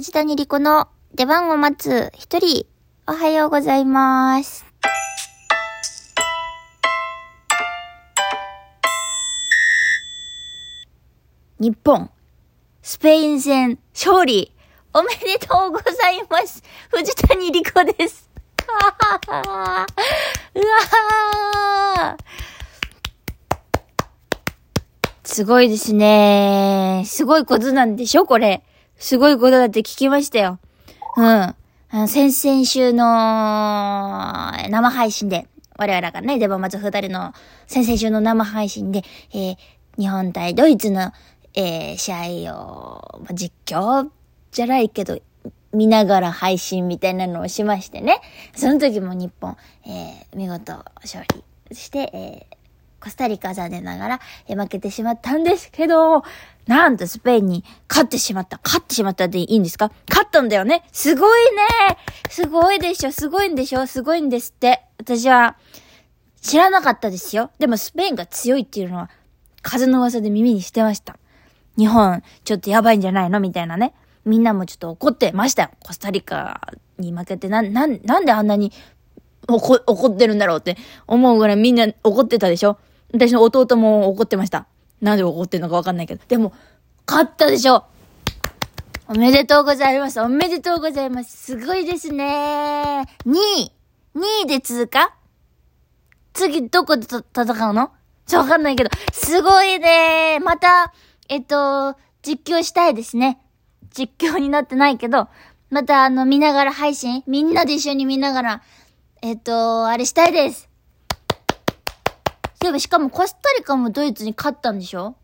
藤谷莉子の出番を待つ一人、おはようございます。日本、スペイン戦勝利、おめでとうございます。藤谷莉子です。うわすごいですね。すごいことなんでしょこれ。すごいことだって聞きましたよ。うん。先々週の生配信で、我々がね、デバマツ二人の先々週の生配信で、えー日本対ドイツの、えー試合を、ま実況じゃないけど、見ながら配信みたいなのをしましてね。その時も日本、えー見事勝利して、えーコスタリカ残念ながら、えー負けてしまったんですけど、なんとスペインに勝ってしまった。勝ってしまったでいいんですか？勝ったんだよねすごいねすごいでしょすごいんでしょすごいんですって。私は、知らなかったですよ。でもスペインが強いっていうのは、風の噂で耳にしてました。日本、ちょっとやばいんじゃないの？みたいなね。みんなもちょっと怒ってましたよ。コスタリカに負けて、な、な、なんであんなに、怒ってるんだろうって思うぐらいみんな怒ってたでしょ？私の弟も怒ってました。なんで怒ってんのかわかんないけど。でも、勝ったでしょおめでとうございます。おめでとうございます。すごいですね。2位。2位で通過次どこでと戦うの？ちょ、わかんないけど。すごいねまた、えっと、実況したいですね。実況になってないけど、またあの、見ながら配信？みんなで一緒に見ながら、えっと、あれしたいです。そういえばしかもコスタリカもドイツに勝ったんでしょ？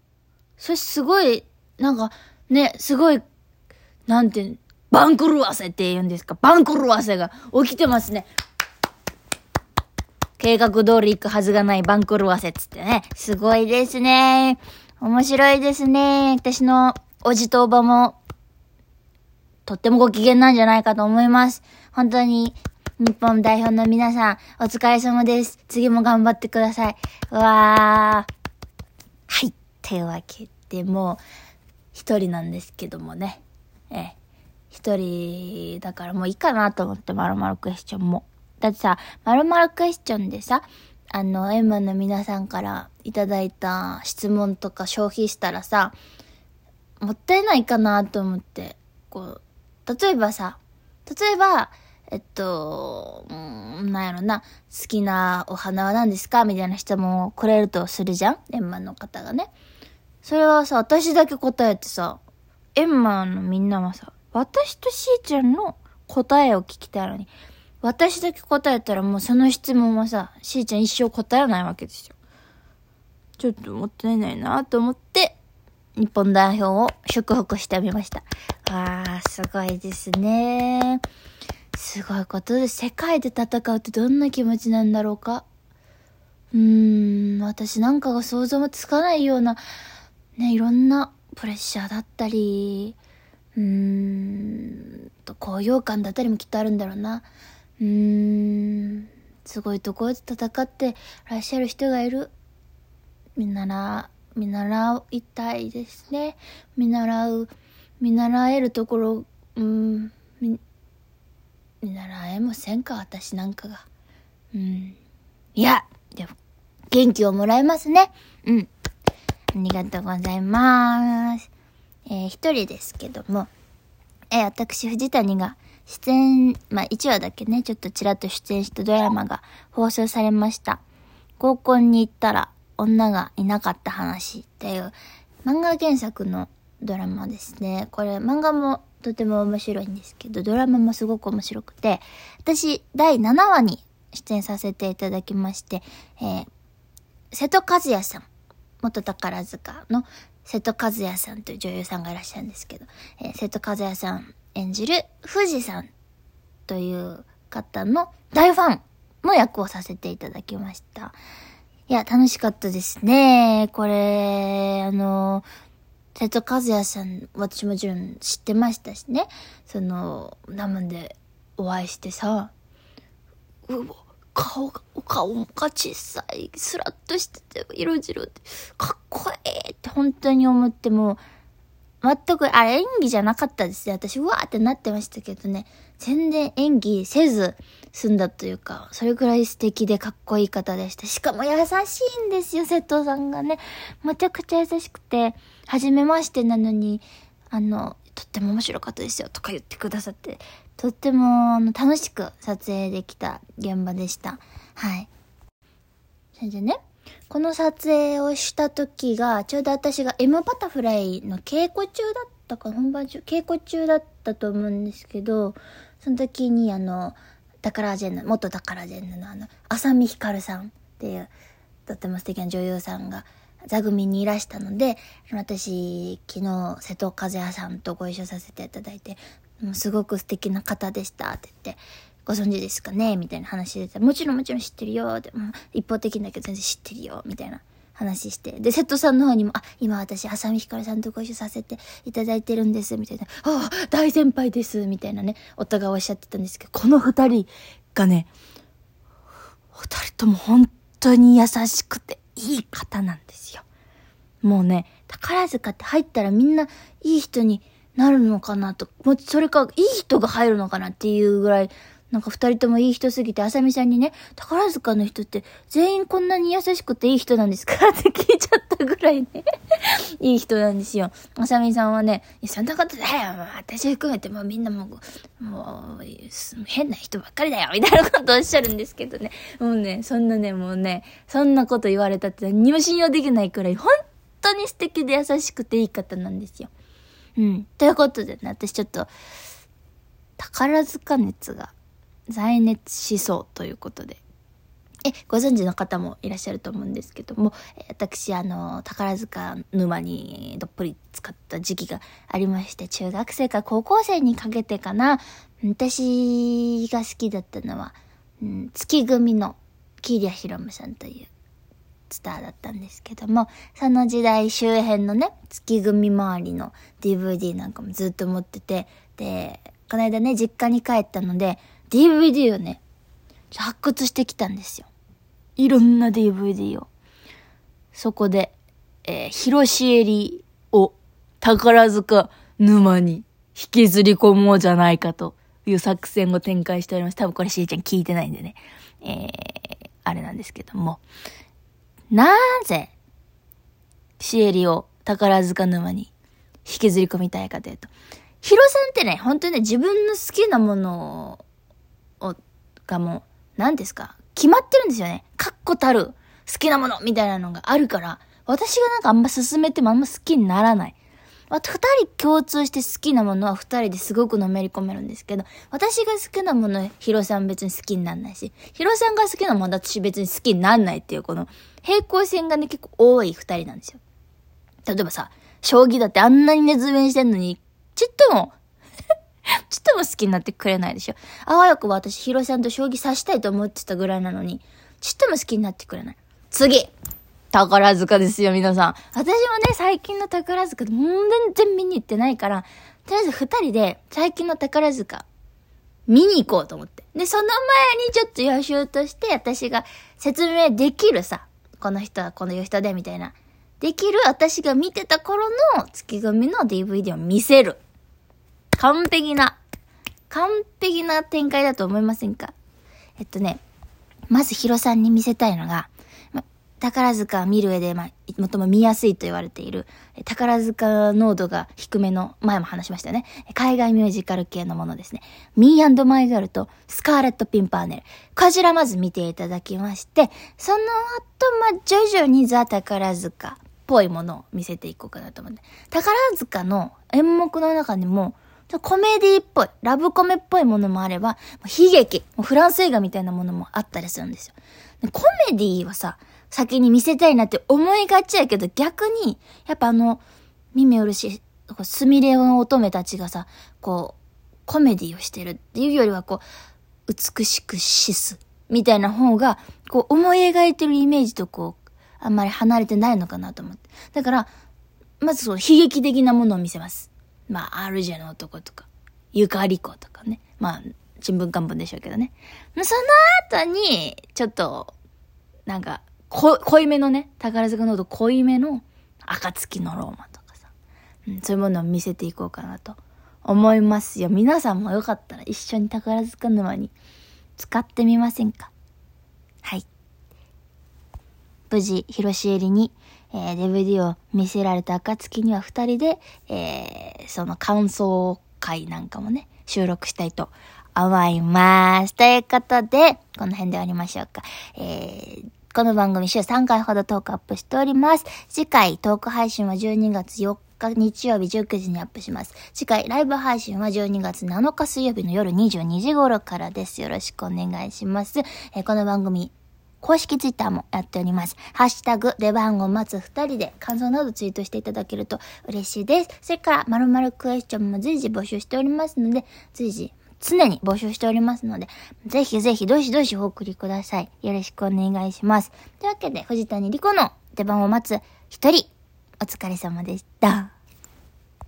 それすごい、なんか、ね、すごい、なんて、バンクルワセって言うんですか？バンクルワセが起きてますね。計画通り行くはずがないバンクルワセっつってね。すごいですね。面白いですね。私のおじとおばも、とってもご機嫌なんじゃないかと思います。本当に、日本代表の皆さん、お疲れ様です。次も頑張ってください。わー。はい。というわけで、もう、一人なんですけどもね。ええ。一人、だからもういいかなと思って、まるまるクエスチョンも。だってさ、まるまるクエスチョンでさ、あの、エンマの皆さんからいただいた質問とか消費したらさ、もったいないかなと思って、こう、例えばさ、例えば、えっと、うん、なんやろな、好きなお花は何ですか？みたいな質問をくれるとするじゃん？エンマの方がね。それはさ、私だけ答えてさ、エンマのみんなはさ、私としーちゃんの答えを聞きたいのに、私だけ答えたらもうその質問はさ、しーちゃん一生答えないわけですよ。ちょっともったいないなと思って、日本代表を祝福してみました。わー、すごいですね。すごいことで、世界で戦うってどんな気持ちなんだろうか？うーん、私なんかが想像もつかないような、ね、いろんなプレッシャーだったり、うーんと、高揚感だったりもきっとあるんだろうな。うーん、すごいところで戦ってらっしゃる人がいる。見習、見習いたいですね。見習う、見習えるところ、うん、見習えませんか私なんかが。うん。いや、でも、元気をもらえますね。うん。ありがとうございます。えー一人ですけども、えー私、藤谷が出演、まあ、1話だけね、ちょっとちらっと出演したドラマが放送されました。合コンに行ったら女がいなかった話っていう漫画原作のドラマですね。これ漫画もとても面白いんですけど、ドラマもすごく面白くて、私第7話に出演させていただきまして、えー瀬戸和也さん、元宝塚の瀬戸和也さんという女優さんがいらっしゃるんですけど、えー瀬戸和也さん演じる藤さんという方の大ファンの役をさせていただきました。いや、楽しかったですね。これ、あの、瀬戸和也さん、私もちろん知ってましたしね。その、生でお会いしてさ、うわ、顔が、顔が小さい、スラッとしてて、色白って、かっこいいって本当に思っても、全く、あれ演技じゃなかったですね。私、うわーってなってましたけどね。全然演技せず済んだというか、それくらい素敵でかっこいい方でした。しかも優しいんですよ、瀬戸さんがね。めちゃくちゃ優しくて、初めましてなのに、あの、とっても面白かったですよとか言ってくださって、とってもあの楽しく撮影できた現場でした。はい。それでね、この撮影をした時が、ちょうど私が M バタフライの稽古中だったか、本番中、稽古中だったと思うんですけど、その時にあの、タカラジェンヌ、元タカラジェンヌのあの、浅見ひかるさんっていう、とっても素敵な女優さんが、座組にいらしたので、私、昨日、瀬戸和也さんとご一緒させていただいて、もうすごく素敵な方でしたって言って、ご存知ですかね？みたいな話でもちろんもちろん知ってるよって、も一方的だけど全然知ってるよみたいな話して。で、瀬戸さんの方にも、あ、今私、浅見ひかるさんとご一緒させていただいてるんです、みたいな。ああ、大先輩です、みたいなね、お互いおっしゃってたんですけど、この二人がね、二人とも本当に優しくていい方なんですよ。もうね、宝塚って入ったらみんないい人になるのかなと、それかいい人が入るのかなっていうぐらいなんか二人ともいい人すぎて、あさみさんにね、宝塚の人って全員こんなに優しくていい人なんですかって聞いちゃったぐらいね いい人なんですよ。あさみさんはね、そんなことだよ、もう私含めてもうみんなもう、もう、変な人ばっかりだよ、みたいなことおっしゃるんですけどね。もうね、そんなね、もうね、そんなこと言われたって何も信用できないくらい、本当に素敵で優しくていい方なんですよ。うん。ということでね、私ちょっと、宝塚熱が在熱しそうということで。え、ご存知の方もいらっしゃると思うんですけども、私、あの、宝塚沼にどっぷり使った時期がありまして、中学生から高校生にかけてかな、私が好きだったのは、うん、月組の桐谷ひろむさんというスターだったんですけども、その時代周辺のね、月組周りの DVD なんかもずっと持ってて、で、この間ね、実家に帰ったので、DVD をね、発掘してきたんですよ。いろんな DVD を。そこで、えー、広しえりを宝塚沼に引きずり込もうじゃないかという作戦を展開しております。多分これしえちゃん聞いてないんでね。えー、あれなんですけども。なぜ、シエリを宝塚沼に引きずり込みたいかというと、ヒロさんってね、本当にね、自分の好きなものを、がもう、何ですか？決まってるんですよね。確固たる好きなものみたいなのがあるから、私がなんかあんま進めてもあんま好きにならない。二人共通して好きなものは二人ですごくのめり込めるんですけど、私が好きなもの、ヒロさん別に好きになんないし、ヒロさんが好きなもの私別に好きになんないっていうこの平行線がね結構多い二人なんですよ。例えばさ、将棋だってあんなに熱弁してんのに、ちっともちっとも好きになってくれないでしょ。あわよくば私、ヒロさんと将棋指したいと思ってたぐらいなのに、ちっとも好きになってくれない。次宝塚ですよ、皆さん。私もね、最近の宝塚、もう全然見に行ってないから、とりあえず二人で最近の宝塚、見に行こうと思って。で、その前にちょっと予習として、私が説明できるさ、この人はこのいう人で、みたいな。できる私が見てた頃の月組の DVD を見せる。完璧な、完璧な展開だと思いませんか？えっとね、まずヒロさんに見せたいのが、宝塚見る上で、ま、最も見やすいと言われている、宝塚濃度が低めの、前も話しましたよね。海外ミュージカル系のものですね。ミーマイガールとスカーレット・ピンパーネル。こちらまず見ていただきまして、その後、ま、徐々にザ・宝塚っぽいものを見せていこうかなと思って。宝塚の演目の中にも、コメディっぽい、ラブコメっぽいものもあれば、悲劇、フランス映画みたいなものもあったりするんですよ。コメディはさ、先に見せたいなって思いがちやけど、逆に、やっぱあの、耳うるし、すみれの乙女たちがさ、こう、コメディをしてるっていうよりは、こう、美しく死す、みたいな方が、こう、思い描いてるイメージとこう、あんまり離れてないのかなと思って。だから、まずその悲劇的なものを見せます。まあ、アルジェの男とか、ゆかり子とかね。まあ、新聞漢文でしょうけどね。その後に、ちょっと、なんか、こ、濃いめのね、宝塚濃度濃いめの、暁のローマとかさ。うん、そういうものを見せていこうかなと思いますよ。皆さんもよかったら一緒に宝塚沼に使ってみませんか？はい。無事、広しえりに、えー、DVD を見せられた暁には二人で、えー、その感想会なんかもね、収録したいと思います。ということで、この辺で終わりましょうか。えー、この番組週3回ほどトークアップしております。次回トーク配信は12月4日日曜日19時にアップします。次回ライブ配信は12月7日水曜日の夜22時頃からです。よろしくお願いします。えー、この番組公式ツイッターもやっております。ハッシュタグ、出番を待つ二人で感想などツイートしていただけると嬉しいです。それから、まるまるクエスチョンも随時募集しておりますので、随時、常に募集しておりますので、ぜひぜひどしどしお送りください。よろしくお願いします。というわけで、藤谷莉子の出番を待つ一人、お疲れ様でした。